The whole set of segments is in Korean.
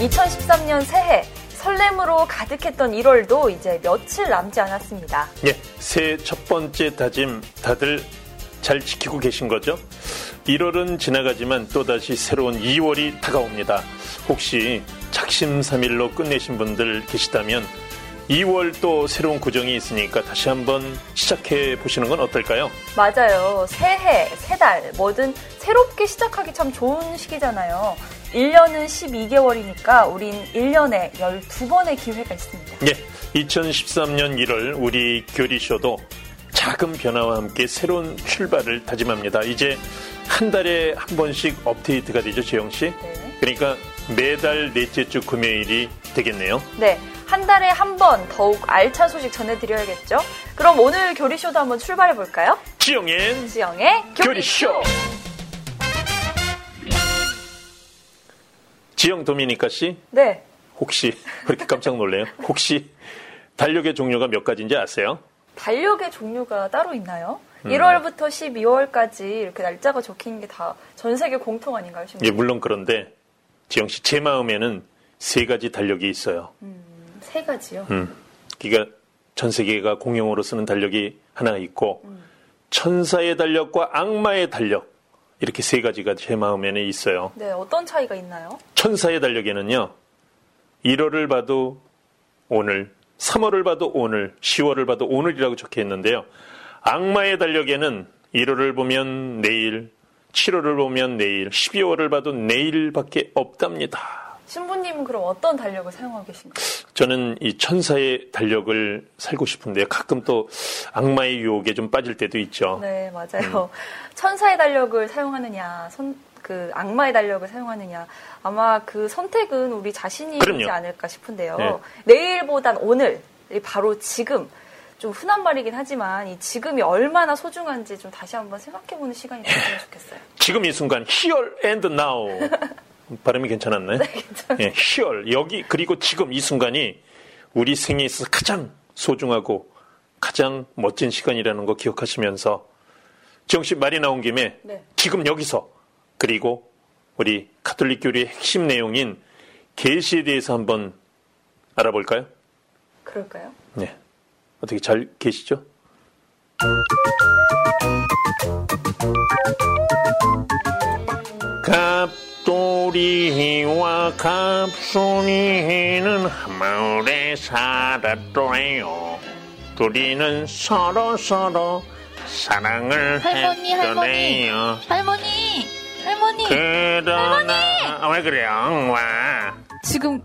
2013년 새해 설렘으로 가득했던 1월도 이제 며칠 남지 않았습니다. 예, 새해 첫 번째 다짐 다들 잘 지키고 계신 거죠? 1월은 지나가지만 또다시 새로운 2월이 다가옵니다. 혹시 작심삼일로 끝내신 분들 계시다면 2월 또 새로운 구정이 있으니까 다시 한번 시작해 보시는 건 어떨까요? 맞아요. 새해, 새달, 뭐든 새롭게 시작하기 참 좋은 시기잖아요. 1년은 12개월이니까 우린 1년에 12번의 기회가 있습니다. 예, 2013년 1월 우리 교리쇼도 작은 변화와 함께 새로운 출발을 다짐합니다. 이제 한 달에 한 번씩 업데이트가 되죠, 지영 씨? 네. 그러니까 매달 넷째 주 금요일이 되겠네요. 네. 한 달에 한 번 더욱 알찬 소식 전해드려야겠죠? 그럼 오늘 교리쇼도 한번 출발해 볼까요? 지영의 지영의 교리쇼! 지영 도미니카 씨, 네. 혹시 그렇게 깜짝 놀래요? 혹시 달력의 종류가 몇 가지인지 아세요? 달력의 종류가 따로 있나요? 음. 1월부터 12월까지 이렇게 날짜가 적힌 게 다 전 세계 공통 아닌가요? 지금? 예, 물론 그런데 지영 씨, 제 마음에는 세 가지 달력이 있어요. 세 가지요. 음, 그러니까 전 세계가 공용으로 쓰는 달력이 하나 있고 천사의 달력과 악마의 달력 이렇게 세 가지가 제 마음에는 있어요. 네, 어떤 차이가 있나요? 천사의 달력에는요. 1월을 봐도 오늘, 3월을 봐도 오늘, 10월을 봐도 오늘이라고 적혀 있는데요. 악마의 달력에는 1월을 보면 내일, 7월을 보면 내일, 12월을 봐도 내일밖에 없답니다. 신부님은 그럼 어떤 달력을 사용하고 계신가요? 저는 이 천사의 달력을 살고 싶은데 가끔 또 악마의 유혹에 좀 빠질 때도 있죠. 네, 맞아요. 천사의 달력을 사용하느냐, 선, 그 악마의 달력을 사용하느냐. 아마 그 선택은 우리 자신이지 그럼요. 않을까 싶은데요. 네. 내일보단 오늘, 바로 지금. 좀 흔한 말이긴 하지만 이 지금이 얼마나 소중한지 좀 다시 한번 생각해보는 시간이 됐으면 좋겠어요. 지금 이 순간 here and now 발음이 괜찮았나요? 네, 괜찮아요. 예, here 여기 그리고 지금 이 순간이 우리 생에 있어서 가장 소중하고 가장 멋진 시간이라는 거 기억하시면서 지영 씨 말이 나온 김에 네. 지금 여기서 그리고 우리 가톨릭 교리의 핵심 내용인 계시에 대해서 한번 알아볼까요? 그럴까요? 네. 어떻게 잘 계시죠? 갑 돌이와 갑순이는 한마을에 살았더래요. 둘이는 서로 서로 사랑을 할머니, 할머니. 했더래요. 할머니, 할머니. 그러나 왜 그래요? 와. 지금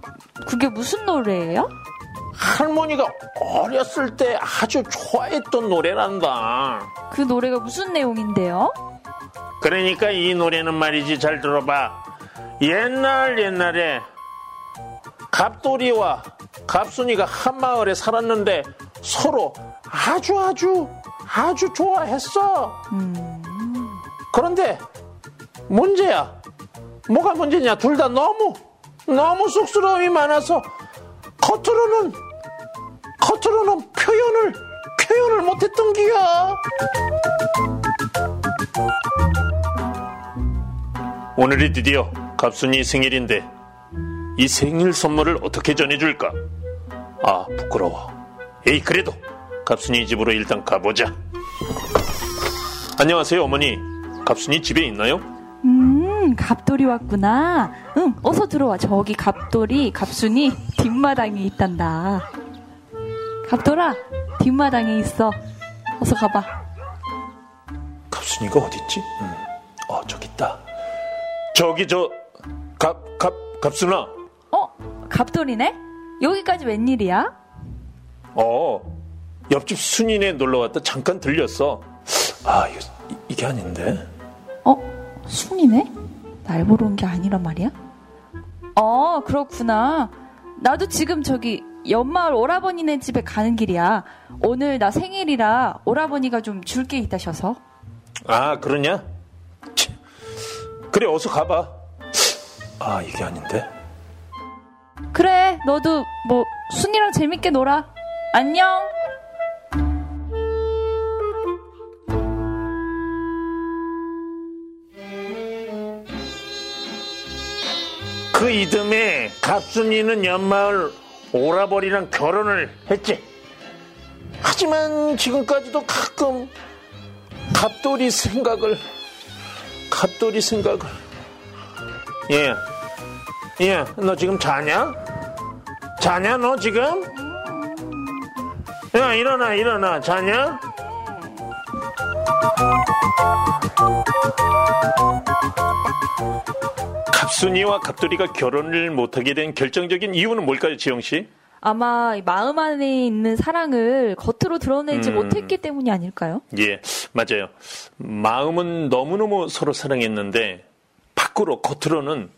그게 무슨 노래예요? 할머니가 어렸을 때 아주 좋아했던 노래란다. 그 노래가 무슨 내용인데요? 그러니까 이 노래는 말이지 잘 들어봐. 옛날 옛날에 갑돌이와 갑순이가 한 마을에 살았는데 서로 아주 아주 아주 좋아했어. 그런데 문제야. 뭐가 문제냐? 둘 다 너무 너무 쑥스러움이 많아서 겉으로는 겉으로는 표현을 표현을 못했던 기야. 오늘이 드디어 갑순이 생일인데 이 생일 선물을 어떻게 전해줄까? 아 부끄러워. 에이 그래도 갑순이 집으로 일단 가보자. 안녕하세요 어머니. 갑순이 집에 있나요? 음, 갑돌이 왔구나. 응, 어서 들어와. 저기 갑돌이, 갑순이 뒷마당에 있단다. 갑돌아, 뒷마당에 있어. 어서 가봐. 갑순이가 어딨지? 음. 어 저기 있다. 저기 저 갑 갑 갑순아. 어, 갑돌이네? 여기까지 웬일이야? 어 옆집 순이네 놀러 왔다 잠깐 들렸어. 아 이거 이- 이게 아닌데. 어, 순이네? 날 보러 온 게 아니란 말이야? 어, 그렇구나. 나도 지금 저기 연마을 오라버니네 집에 가는 길이야. 오늘 나 생일이라 오라버니가 좀 줄 게 있다셔서. 아 그러냐? 치. 그래 어서 가봐. 아 이게 아닌데. 그래, 너도 뭐 순이랑 재밌게 놀아. 안녕. 그 이듬해 갑순이는 연마을 오라버리랑 결혼을 했지. 하지만 지금까지도 가끔 갑돌이 생각을 갑돌이 생각을 예. 예, 너 지금 자냐? 자냐, 너 지금? 야, 일어나, 일어나. 자냐? 갑순이와 갑돌이가 결혼을 못하게 된 결정적인 이유는 뭘까요, 지영 씨? 아마 마음 안에 있는 사랑을 겉으로 드러내지 음. 못했기 때문이 아닐까요? 예, 맞아요. 마음은 너무너무 서로 사랑했는데 밖으로 겉으로는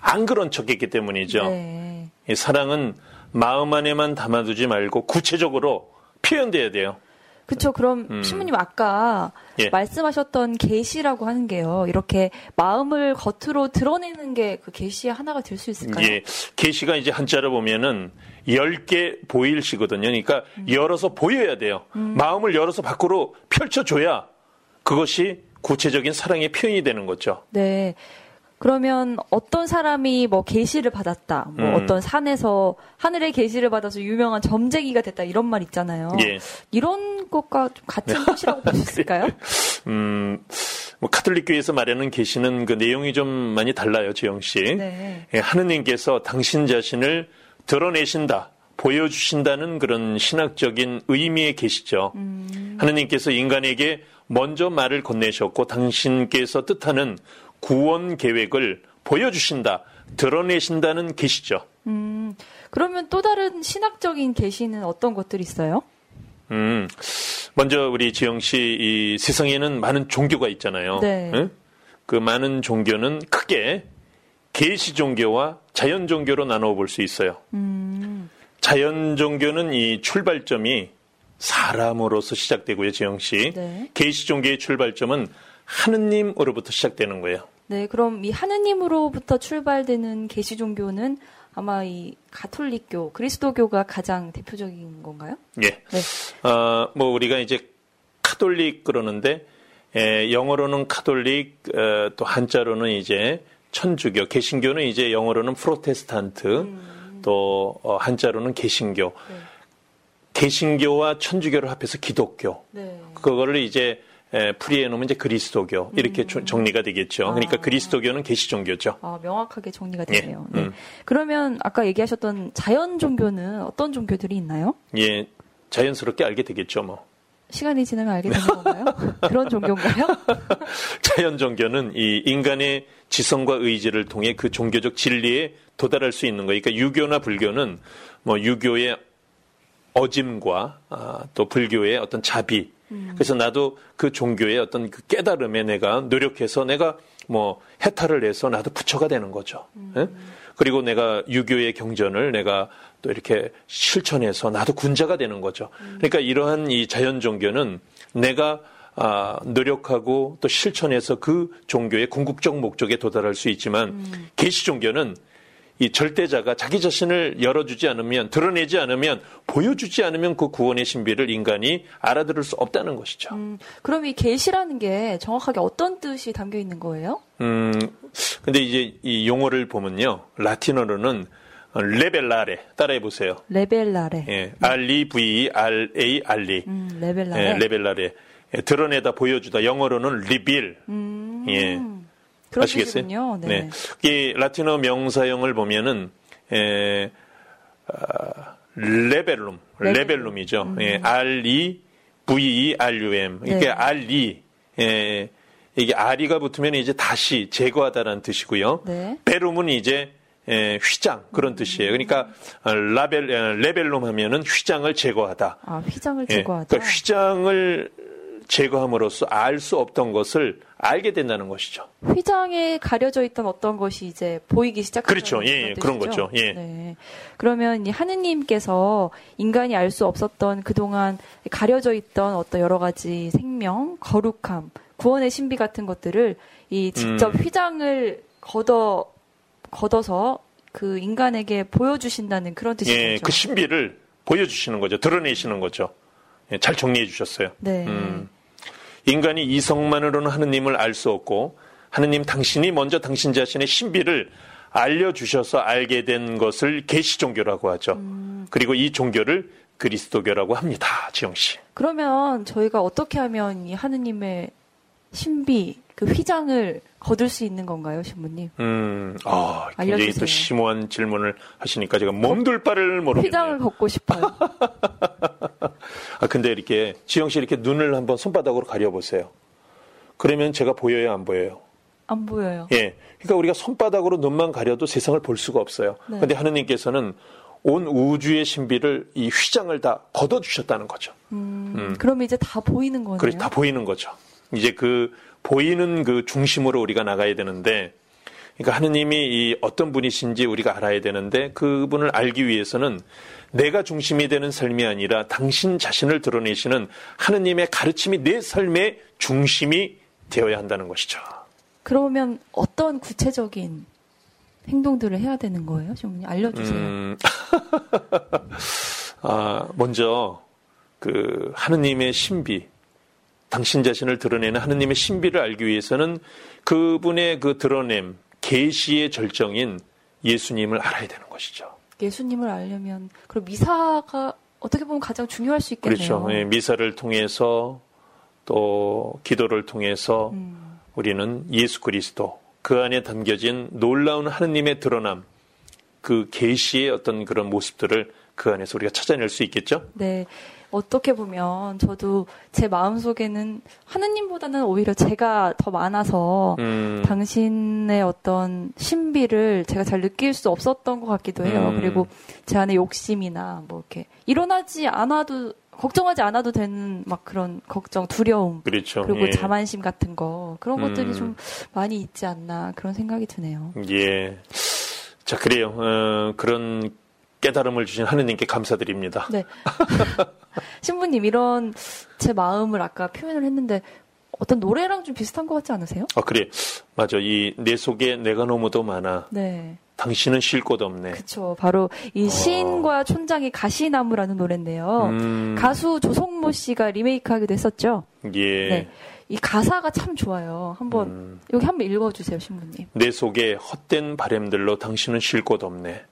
안 그런 척했기 때문이죠. 네. 이 사랑은 마음 안에만 담아두지 말고 구체적으로 표현돼야 돼요. 그쵸. 그럼 음. 신부님 아까 예. 말씀하셨던 계시라고 하는 게요. 이렇게 마음을 겉으로 드러내는 게 그 계시의 하나가 될 수 있을까요? 예, 계시가 이제 한자로 보면은 10개 보일 시거든요. 그러니까 음. 열어서 보여야 돼요. 마음을 열어서 밖으로 펼쳐 줘야 그것이 구체적인 사랑의 표현이 되는 거죠. 네. 그러면 어떤 사람이 뭐 계시를 받았다. 뭐 음. 어떤 산에서 하늘의 계시를 받아서 유명한 점쟁이가 됐다 이런 말 있잖아요. 예. 이런 것과 좀 같은 것이라고 볼 수 있을까요? 음, 뭐 카톨릭교에서 말하는 계시는 그 내용이 좀 많이 달라요, 지영 씨. 네. 예, 하느님께서 당신 자신을 드러내신다, 보여주신다는 그런 신학적인 의미의 계시죠. 하느님께서 인간에게 먼저 말을 건네셨고 당신께서 뜻하는 구원 계획을 보여주신다, 드러내신다는 계시죠. 음, 그러면 또 다른 신학적인 계시는 어떤 것들이 있어요? 음, 먼저 우리 지영 씨, 이 세상에는 많은 종교가 있잖아요. 네. 응? 그 많은 종교는 크게 계시 종교와 자연 종교로 나눠 볼 수 있어요. 음, 자연 종교는 이 출발점이 사람으로서 시작되고요, 지영 씨. 네. 계시 종교의 출발점은 하느님으로부터 시작되는 거예요. 네, 그럼 이 하느님으로부터 출발되는 계시 종교는 아마 이 가톨릭교, 그리스도교가 가장 대표적인 건가요? 예. 네. 어, 뭐 우리가 이제 카톨릭 그러는데 에, 영어로는 카톨릭 어, 또 한자로는 이제 천주교, 개신교는 이제 영어로는 Protestant 또 어, 한자로는 개신교. 네. 개신교와 천주교를 합해서 기독교. 네. 그거를 이제 에, 풀이해 놓으면 이제 그리스도교 이렇게 조- 정리가 되겠죠. 그러니까 아. 그리스도교는 개시 종교죠. 아, 명확하게 정리가 예, 되네요. 네. 음. 그러면 아까 얘기하셨던 자연 종교는 어떤 종교들이 있나요? 예, 자연스럽게 알게 되겠죠, 뭐. 시간이 지나면 알게 되는 건가요? 그런 종교인가요? 자연 종교는 이 인간의 지성과 의지를 통해 그 종교적 진리에 도달할 수 있는 거예요. 그러니까 유교나 불교는 뭐 유교의 어짐과 아, 또 불교의 어떤 자비. 그래서 나도 그 종교의 어떤 그 깨달음에 내가 노력해서 내가 뭐 해탈을 해서 나도 부처가 되는 거죠. 예? 그리고 내가 유교의 경전을 내가 또 이렇게 실천해서 나도 군자가 되는 거죠. 그러니까 이러한 이 자연 종교는 내가 아, 노력하고 또 실천해서 그 종교의 궁극적 목적에 도달할 수 있지만 계시 종교는 이 절대자가 자기 자신을 열어주지 않으면 드러내지 않으면 보여주지 않으면 그 구원의 신비를 인간이 알아들을 수 없다는 것이죠. 음, 그럼 이 계시라는 게 정확하게 어떤 뜻이 담겨 있는 거예요? 음, 근데 이제 이 용어를 보면요. 라틴어로는 revelare 따라해 보세요. 레벨라레. 예, R-E, V, R, A, R, E. 음, revelare. 예, revelare. 예, 드러내다 보여주다. 영어로는 reveal. 음, 예. 아시겠어요? 뜻이군요. 네. 이 라틴어 명사형을 보면은 에, 아, revelum, revelum. revelum이죠. 예, R E V E L U M. 이게 네. R E 예, 이게 RE가 붙으면 이제 다시 제거하다라는 뜻이고요. 네. velum은 이제 에, 휘장 그런 뜻이에요. 그러니까 어, 라벨 에, revelum 하면은 휘장을 제거하다. 아, 휘장을 예, 제거하다. 그러니까 휘장을 제거함으로써 알 수 없던 것을 알게 된다는 것이죠. 휘장에 가려져 있던 어떤 것이 이제 보이기 시작하는 그렇죠. 예, 예, 그런 거죠. 예. 네. 그러면 이 하느님께서 인간이 알 수 없었던 그동안 가려져 있던 어떤 여러 가지 생명, 거룩함, 구원의 신비 같은 것들을 이 직접 음. 휘장을 걷어 걷어서 그 인간에게 보여주신다는 그런 뜻이죠. 예, 그 신비를 보여주시는 거죠. 드러내시는 거죠. 예, 잘 정리해 주셨어요. 네. 음. 인간이 이성만으로는 하느님을 알 수 없고 하느님 당신이 먼저 당신 자신의 신비를 알려주셔서 알게 된 것을 계시 종교라고 하죠. 음. 그리고 이 종교를 그리스도교라고 합니다. 지영 씨. 그러면 저희가 어떻게 하면 이 하느님의 신비 그 휘장을 거둘 수 있는 건가요, 신부님? 음, 아, 굉장히 알려주세요. 또 심오한 질문을 하시니까 제가 몸둘 바를 모르겠네요. 휘장을 걷고 싶어요. 아, 근데 이렇게 지영 씨 이렇게 눈을 한번 손바닥으로 가려보세요. 그러면 제가 보여요, 안 보여요? 안 보여요. 예. 그러니까 우리가 손바닥으로 눈만 가려도 세상을 볼 수가 없어요. 네. 근데 하느님께서는 온 우주의 신비를 이 휘장을 다 걷어 주셨다는 거죠. 음, 음. 그럼 이제 다 보이는 거네요. 그래, 다 보이는 거죠. 이제 그 보이는 그 중심으로 우리가 나가야 되는데, 그러니까 하느님이 이 어떤 분이신지 우리가 알아야 되는데 그분을 알기 위해서는 내가 중심이 되는 삶이 아니라 당신 자신을 드러내시는 하느님의 가르침이 내 삶의 중심이 되어야 한다는 것이죠. 그러면 어떤 구체적인 행동들을 해야 되는 거예요? 좀 알려주세요. 음, 아, 먼저 그 하느님의 신비, 당신 자신을 드러내는 하느님의 신비를 알기 위해서는 그분의 그 드러냄, 계시의 절정인 예수님을 알아야 되는 것이죠. 예수님을 알려면 그럼 미사가 어떻게 보면 가장 중요할 수 있겠네요. 그렇죠. 예, 미사를 통해서 또 기도를 통해서 음. 우리는 예수 그리스도 그 안에 담겨진 놀라운 하느님의 드러남 그 계시의 어떤 그런 모습들을 그 안에서 우리가 찾아낼 수 있겠죠? 네. 어떻게 보면 저도 제 마음속에는 하느님보다는 오히려 제가 더 많아서 음. 당신의 어떤 신비를 제가 잘 느낄 수 없었던 것 같기도 해요. 음. 그리고 제 안에 욕심이나 뭐 이렇게 일어나지 않아도 걱정하지 않아도 되는 막 그런 걱정, 두려움, 그렇죠. 그리고 예. 자만심 같은 거 그런 음. 것들이 좀 많이 있지 않나 그런 생각이 드네요. 예. 자 그래요. 어, 그런 깨달음을 주신 하느님께 감사드립니다. 네. 신부님 이런 제 마음을 아까 표현을 했는데 어떤 노래랑 좀 비슷한 것 같지 않으세요? 아 그래 맞아 이 내 속에 내가 너무도 많아. 네. 당신은 쉴 곳 없네. 그렇죠. 바로 이 어. 시인과 촌장의 가시나무라는 노래인데요. 음. 가수 조성모 씨가 리메이크하기도 했었죠. 예. 네. 이 가사가 참 좋아요. 한번 음. 여기 한번 읽어주세요, 신부님. 내 속에 헛된 바램들로 당신은 쉴 곳 없네.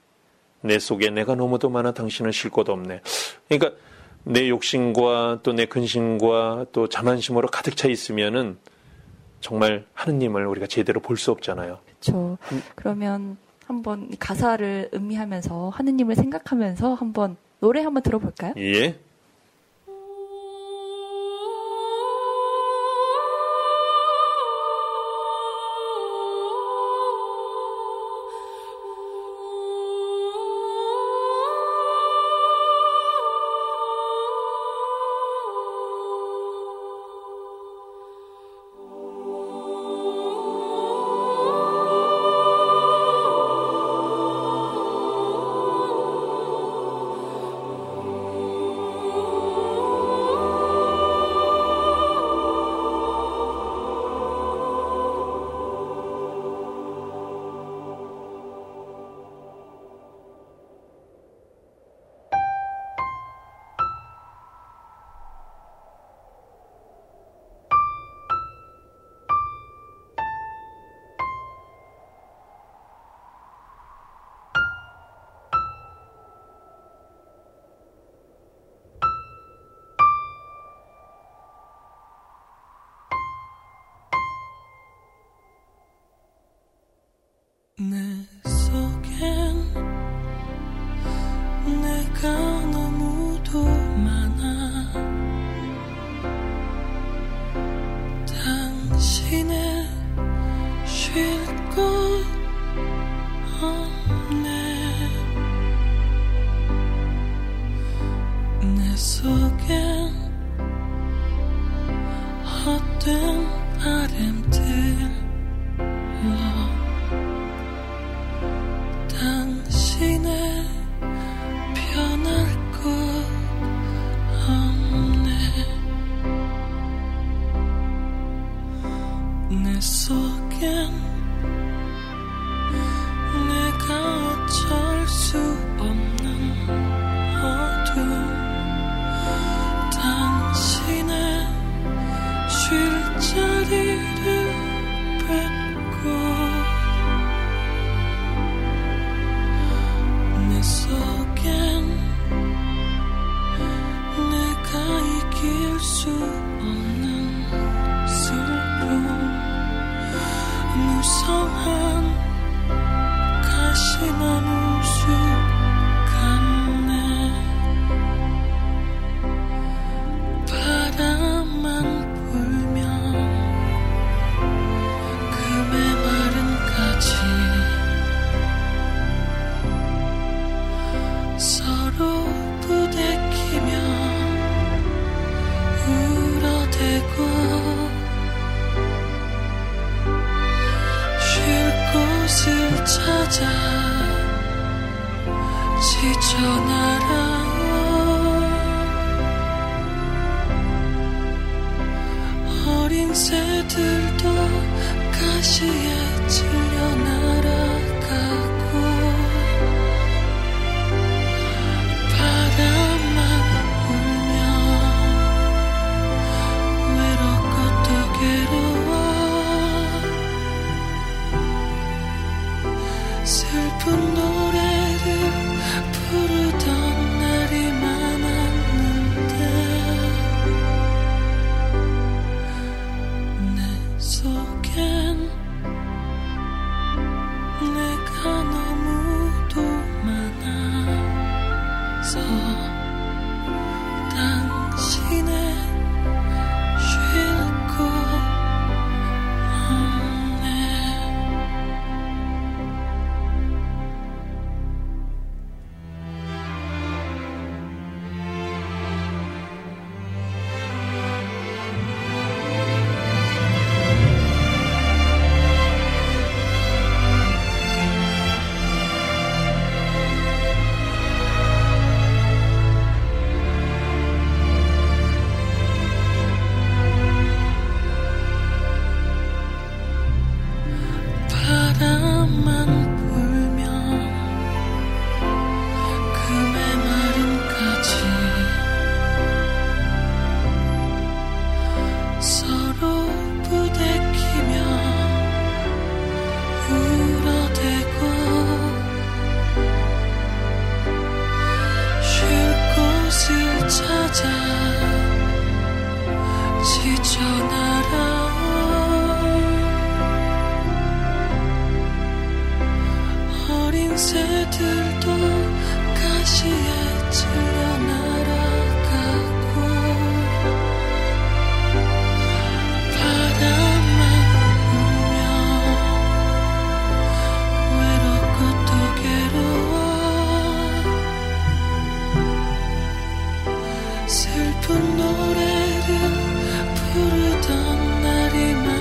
내 속에 내가 너무도 많아 당신은 쉴 곳 없네. 그러니까 내 욕심과 또 내 근심과 또 자만심으로 가득 차 있으면은 정말 하느님을 우리가 제대로 볼 수 없잖아요. 그렇죠. 음. 그러면 한번 가사를 음미하면서 하느님을 생각하면서 한번 노래 한번 들어볼까요? 예. Nee. You. 슬픈 노래를 부르던 날이 많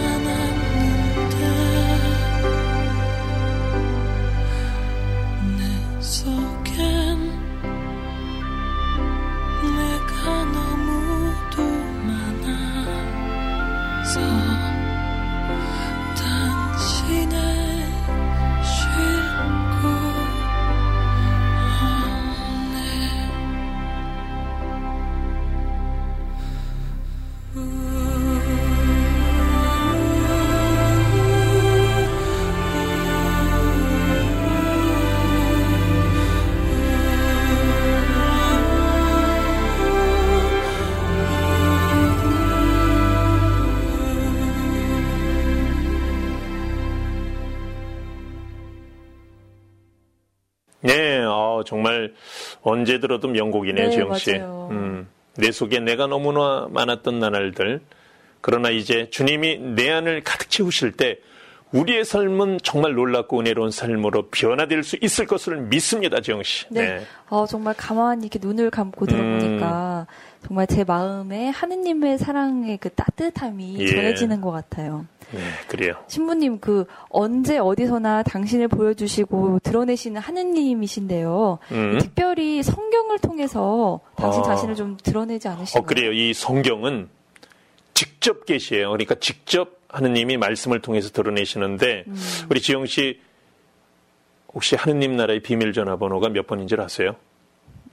정말 언제 들어도 명곡이네요, 네, 지영 씨. 음, 내 속에 내가 너무나 많았던 나날들. 그러나 이제 주님이 내 안을 가득 채우실 때 우리의 삶은 정말 놀랍고 은혜로운 삶으로 변화될 수 있을 것을 믿습니다, 지영 씨. 네. 네. 어, 정말 가만히 이렇게 눈을 감고 들어보니까 음. 정말 제 마음에 하느님의 사랑의 그 따뜻함이 예. 전해지는 것 같아요. 네, 그래요. 신부님 그 언제 어디서나 당신을 보여주시고 드러내시는 하느님이신데요. 음. 특별히 성경을 통해서 당신 아. 자신을 좀 드러내지 않으시나요? 어, 그래요. 이 성경은 직접 계시예요. 그러니까 직접 하느님이 말씀을 통해서 드러내시는데 음. 우리 지영 씨 혹시 하느님 나라의 비밀 전화번호가 몇 번인 줄 아세요?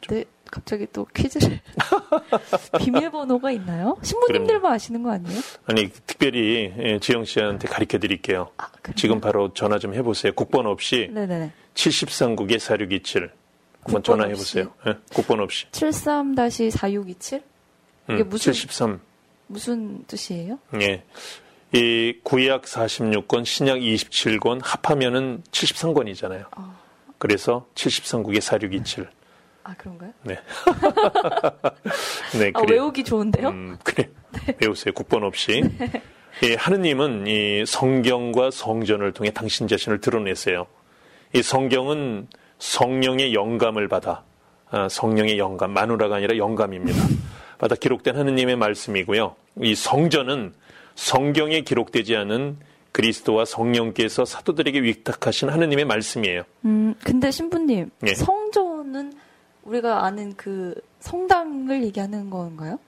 네, 갑자기 또 퀴즈를. 비밀번호가 있나요? 신부님들만 아시는 거 아니에요? 아니, 특별히 예, 지영 씨한테 가르쳐 드릴게요. 아, 지금 바로 전화 좀 해보세요. 국번 없이. 네네네. 73국에 4627. 한번 전화해 보세요. 예, 국번 없이. 73-4627? 이게 음, 무슨 73. 무슨 뜻이에요? 예. 이 구약 46권, 신약 27권 합하면은 73권이잖아요. 어. 그래서 73국의 4627. 아 그런가요? 네. 네, 아, 외우기 좋은데요? 음, 그래. 네. 외우세요. 국번 없이. 네. 예, 하느님은 이 성경과 성전을 통해 당신 자신을 드러내세요. 이 성경은 성령의 영감을 받아 아, 성령의 영감, 마누라가 아니라 영감입니다. 받아 기록된 하느님의 말씀이고요. 이 성전은 성경에 기록되지 않은 그리스도와 성령께서 사도들에게 위탁하신 하느님의 말씀이에요. 음, 근데 신부님, 네. 성전은 우리가 아는 그 성당을 얘기하는 건가요?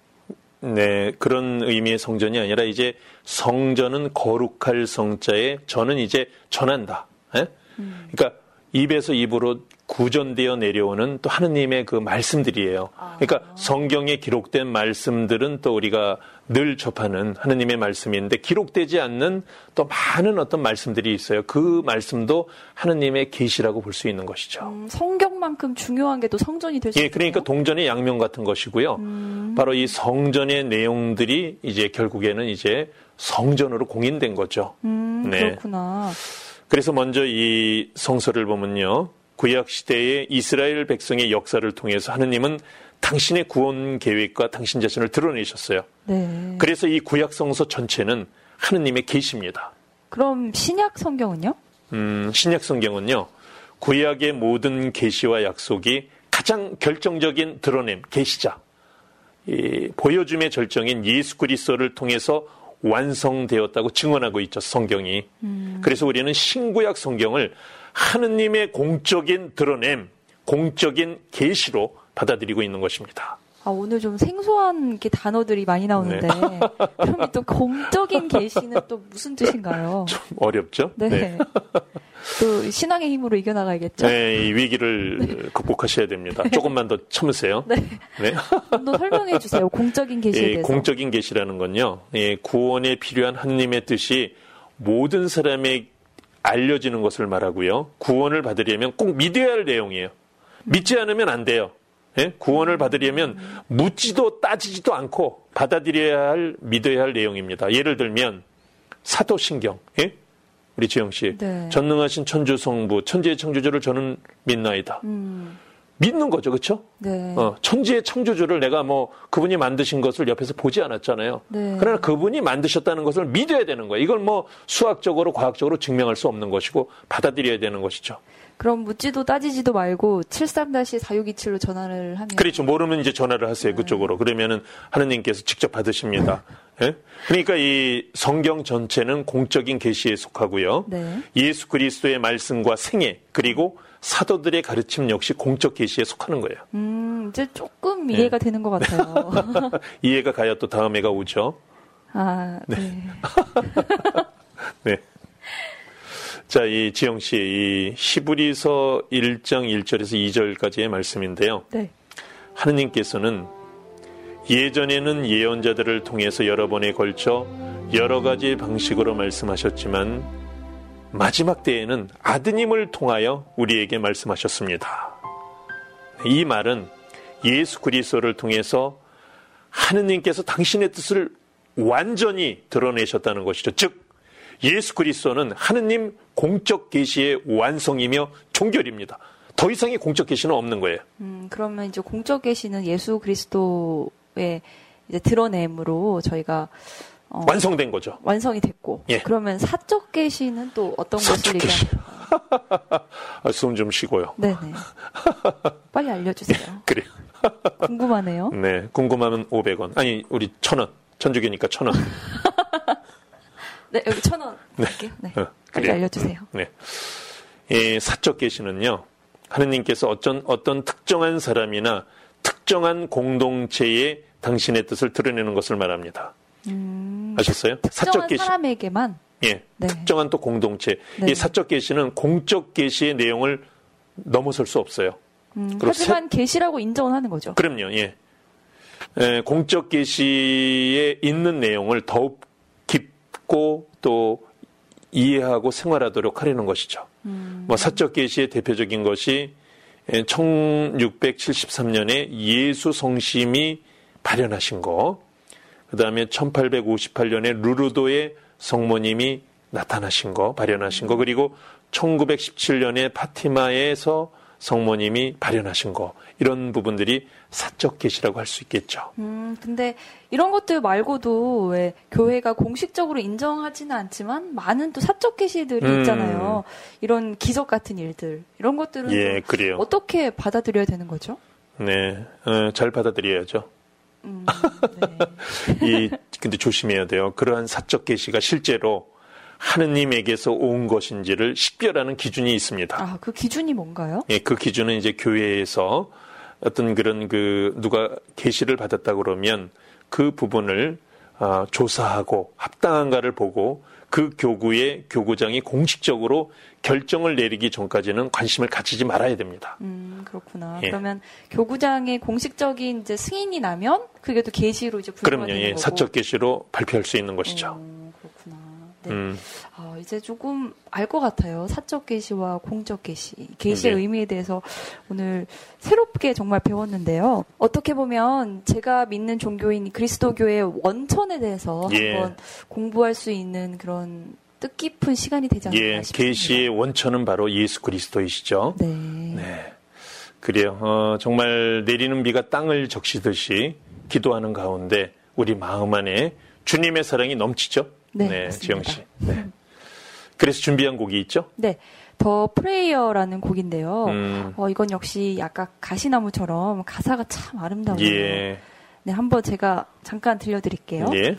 네, 그런 의미의 성전이 아니라 이제 성전은 거룩할 성자에 저는 이제 전한다. 예? 음. 그러니까 입에서 입으로 구전되어 내려오는 또 하느님의 그 말씀들이에요. 아. 그러니까 성경에 기록된 말씀들은 또 우리가 늘 접하는 하느님의 말씀인데 기록되지 않는 또 많은 어떤 말씀들이 있어요. 그 말씀도 하느님의 계시라고 볼 수 있는 것이죠. 음, 성경 만큼 중요한 게 또 성전이 될수 있어요. 예, 그러니까 동전의 양면 같은 것이고요. 음. 바로 이 성전의 내용들이 이제 결국에는 이제 성전으로 공인된 거죠. 음, 네. 그렇구나. 그래서 먼저 이 성서를 보면요. 구약 시대의 이스라엘 백성의 역사를 통해서 하느님은 당신의 구원 계획과 당신 자신을 드러내셨어요. 네. 그래서 이 구약 성서 전체는 하느님의 계시입니다. 그럼 신약 성경은요? 음, 신약 성경은요. 구약의 모든 계시와 약속이 가장 결정적인 드러냄 계시자 이 보여줌의 절정인 예수 그리스도를 통해서 완성되었다고 증언하고 있죠 성경이. 음. 그래서 우리는 신구약 성경을 하느님의 공적인 드러냄, 공적인 계시로 받아들이고 있는 것입니다. 아, 오늘 좀 생소한 게 단어들이 많이 나오는데 네. 그럼 또 공적인 계시는 또 무슨 뜻인가요? 좀 어렵죠? 네. 네. 또 신앙의 힘으로 이겨나가야겠죠? 네, 이 위기를 네. 극복하셔야 됩니다. 네. 조금만 더 참으세요. 네. 네. 또 설명해 주세요. 공적인 계시에 예, 대해서. 공적인 계시라는 건요. 예, 구원에 필요한 하나님의 뜻이 모든 사람의 알려지는 것을 말하고요. 구원을 받으려면 꼭 믿어야 할 내용이에요. 믿지 않으면 안 돼요. 예? 구원을 받으려면 묻지도 따지지도 않고 받아들여야 할 믿어야 할 내용입니다. 예를 들면 사도신경, 예? 우리 지영 씨, 네. 전능하신 천주 성부, 천지의 창조주를 저는 믿나이다. 음. 믿는 거죠, 그렇죠? 네. 어, 천지의 창조주를 내가 뭐 그분이 만드신 것을 옆에서 보지 않았잖아요. 네. 그러나 그분이 만드셨다는 것을 믿어야 되는 거예요. 이걸 뭐 수학적으로 과학적으로 증명할 수 없는 것이고 받아들여야 되는 것이죠. 그럼 묻지도 따지지도 말고 73-4627로 전화를 하면 그렇죠. 모르면 이제 전화를 하세요. 네. 그쪽으로. 그러면은 하느님께서 직접 받으십니다. 예? 그러니까 이 성경 전체는 공적인 계시에 속하고요. 네. 예수 그리스도의 말씀과 생애 그리고 사도들의 가르침 역시 공적 계시에 속하는 거예요. 음, 이제 조금 이해가 네. 되는 것 같아요. 이해가 가야 또 다음 해가 오죠. 아, 네. 네. 네. 자, 이 지영 씨, 이 히브리서 1장 1절에서 2절까지의 말씀인데요. 네. 하느님께서는 예전에는 예언자들을 통해서 여러 번에 걸쳐 여러 가지 방식으로 말씀하셨지만 마지막 때에는 아드님을 통하여 우리에게 말씀하셨습니다. 이 말은 예수 그리스도를 통해서 하느님께서 당신의 뜻을 완전히 드러내셨다는 것이죠. 즉 예수 그리스도는 하느님 공적 계시의 완성이며 종결입니다. 더 이상의 공적 계시는 없는 거예요. 음, 그러면 이제 공적 계시는 예수 그리스도의 이제 드러냄으로 저희가 어, 완성된 거죠. 완성이 됐고. 예. 그러면 사적 계시는 또 어떤 것을 얘기하는 아, 숨좀 쉬고요. 네네. 빨리 알려주세요. 그래요. 궁금하네요. 네, 궁금하면 500원. 아니, 우리 1000원. 천주교니까 1000원. 네, 여기 1000원. 네. 네. 어, 빨리 알려주세요. 네. 이 사적 계시는요. 하느님께서 어떤 어떤 특정한 사람이나 특정한 공동체에 당신의 뜻을 드러내는 것을 말합니다. 음, 아셨어요? 사적 계시 사람에게만 예, 네. 특정한 또 공동체. 네. 이 사적 계시는 공적 계시의 내용을 넘어설 수 없어요. 음, 하지만 계시라고 인정을 하는 거죠. 그럼요. 예. 에, 공적 계시에 있는 내용을 더욱 깊고 또 이해하고 생활하도록 하려는 것이죠. 음. 뭐 사적 계시의 대표적인 것이 1673년에 예수 성심이 발현하신 거, 그 다음에 1858년에 루르도의 성모님이 나타나신 거, 발현하신 거, 그리고 1917년에 파티마에서 성모님이 발현하신 거, 이런 부분들이 사적 계시라고 할 수 있겠죠. 음, 근데 이런 것들 말고도 왜 교회가 공식적으로 인정하지는 않지만 많은 또 사적 계시들이 음. 있잖아요. 이런 기적 같은 일들. 이런 것들은 예, 그래요. 어떻게 받아들여야 되는 거죠? 네, 어, 잘 받아들여야죠. 음, 네. 이 근데 조심해야 돼요. 그러한 사적 계시가 실제로 하느님에게서 온 것인지를 식별하는 기준이 있습니다. 아, 그 기준이 뭔가요? 예, 그 기준은 이제 교회에서 어떤 그런 그 누가 계시를 받았다 그러면 그 부분을 어, 조사하고 합당한가를 보고 그 교구의 교구장이 공식적으로 결정을 내리기 전까지는 관심을 갖지 말아야 됩니다. 음, 그렇구나. 예. 그러면 교구장의 공식적인 이제 승인이 나면 그게 또 계시로 이제 그럼요. 예, 사적 계시로 발표할 수 있는 것이죠. 음. 네. 음. 아, 이제 조금 알 것 같아요. 사적 계시와 공적 계시, 계시의 네. 의미에 대해서 오늘 새롭게 정말 배웠는데요. 어떻게 보면 제가 믿는 종교인 그리스도교의 원천에 대해서 예. 한번 공부할 수 있는 그런 뜻깊은 시간이 되지 않을까 예, 싶습니다. 계시의 원천은 바로 예수 그리스도이시죠. 네. 네. 그래요. 어, 정말 내리는 비가 땅을 적시듯이 기도하는 가운데 우리 마음 안에 주님의 사랑이 넘치죠. 네, 네 지영 씨. 네. 그래서 준비한 곡이 있죠? 네. 더 프레이어라는 곡인데요. 음. 어, 이건 역시 약간 가시나무처럼 가사가 참 아름다워요. 예. 네, 한번 제가 잠깐 들려드릴게요. 예.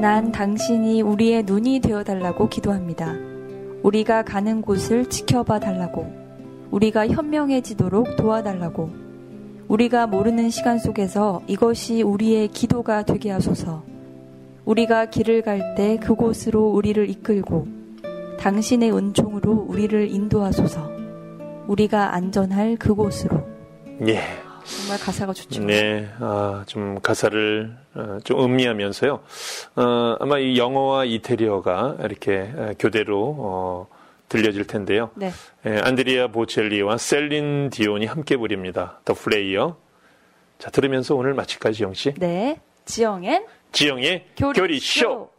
난 당신이 우리의 눈이 되어 달라고 기도합니다. 우리가 가는 곳을 지켜봐 달라고. 우리가 현명해지도록 도와달라고. 우리가 모르는 시간 속에서 이것이 우리의 기도가 되게 하소서. 우리가 길을 갈 때 그곳으로 우리를 이끌고 당신의 은총으로 우리를 인도하소서. 우리가 안전할 그곳으로. 예. 정말 가사가 좋죠. 네, 아, 좀 가사를 어, 좀 음미하면서요. 어, 아마 이 영어와 이태리어가 이렇게 교대로 어, 들려질 텐데요. 네. 예, 안드리아 보첼리와 셀린 디온이 함께 부릅니다. The Prayer. 자, 들으면서 오늘 마칠까요, 지영 씨? 네. 지영엔 지영의 교리, 교리 쇼.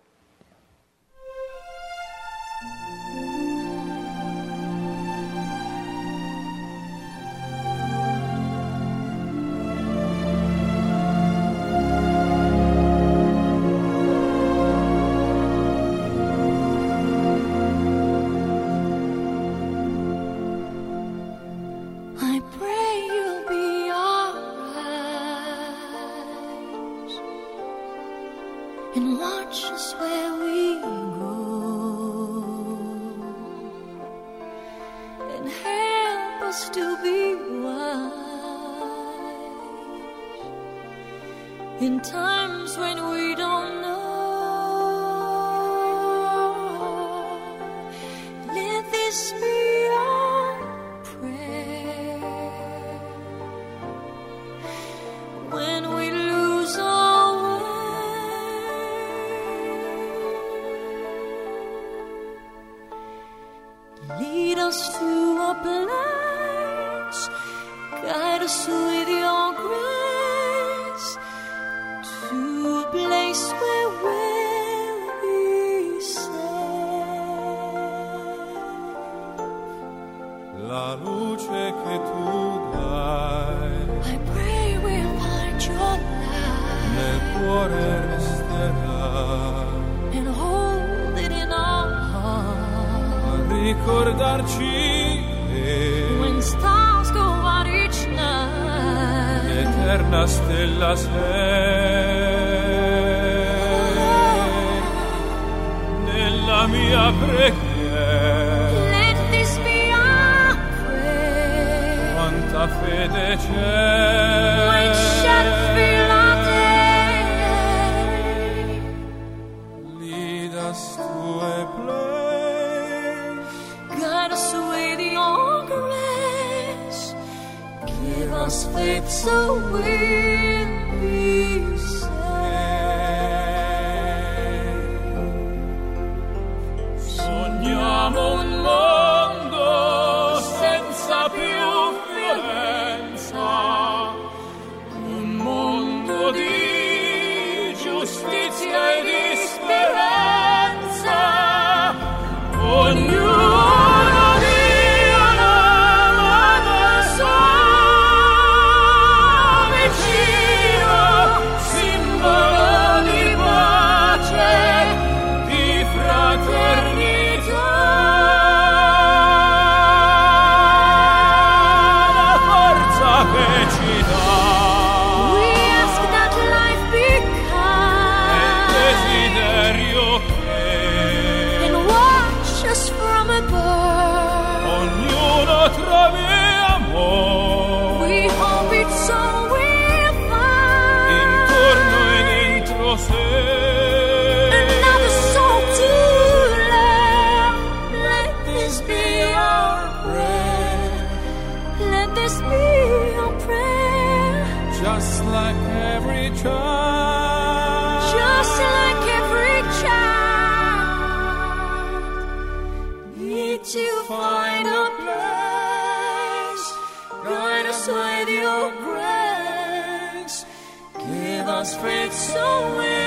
and watch us where we go. And help us to be wise in times when we and hold it in our when stars go out each night, l'eterna stella sei nella mia preghiera. Let this be our prayer. Quanta fede c'è. When fades away 쇼. song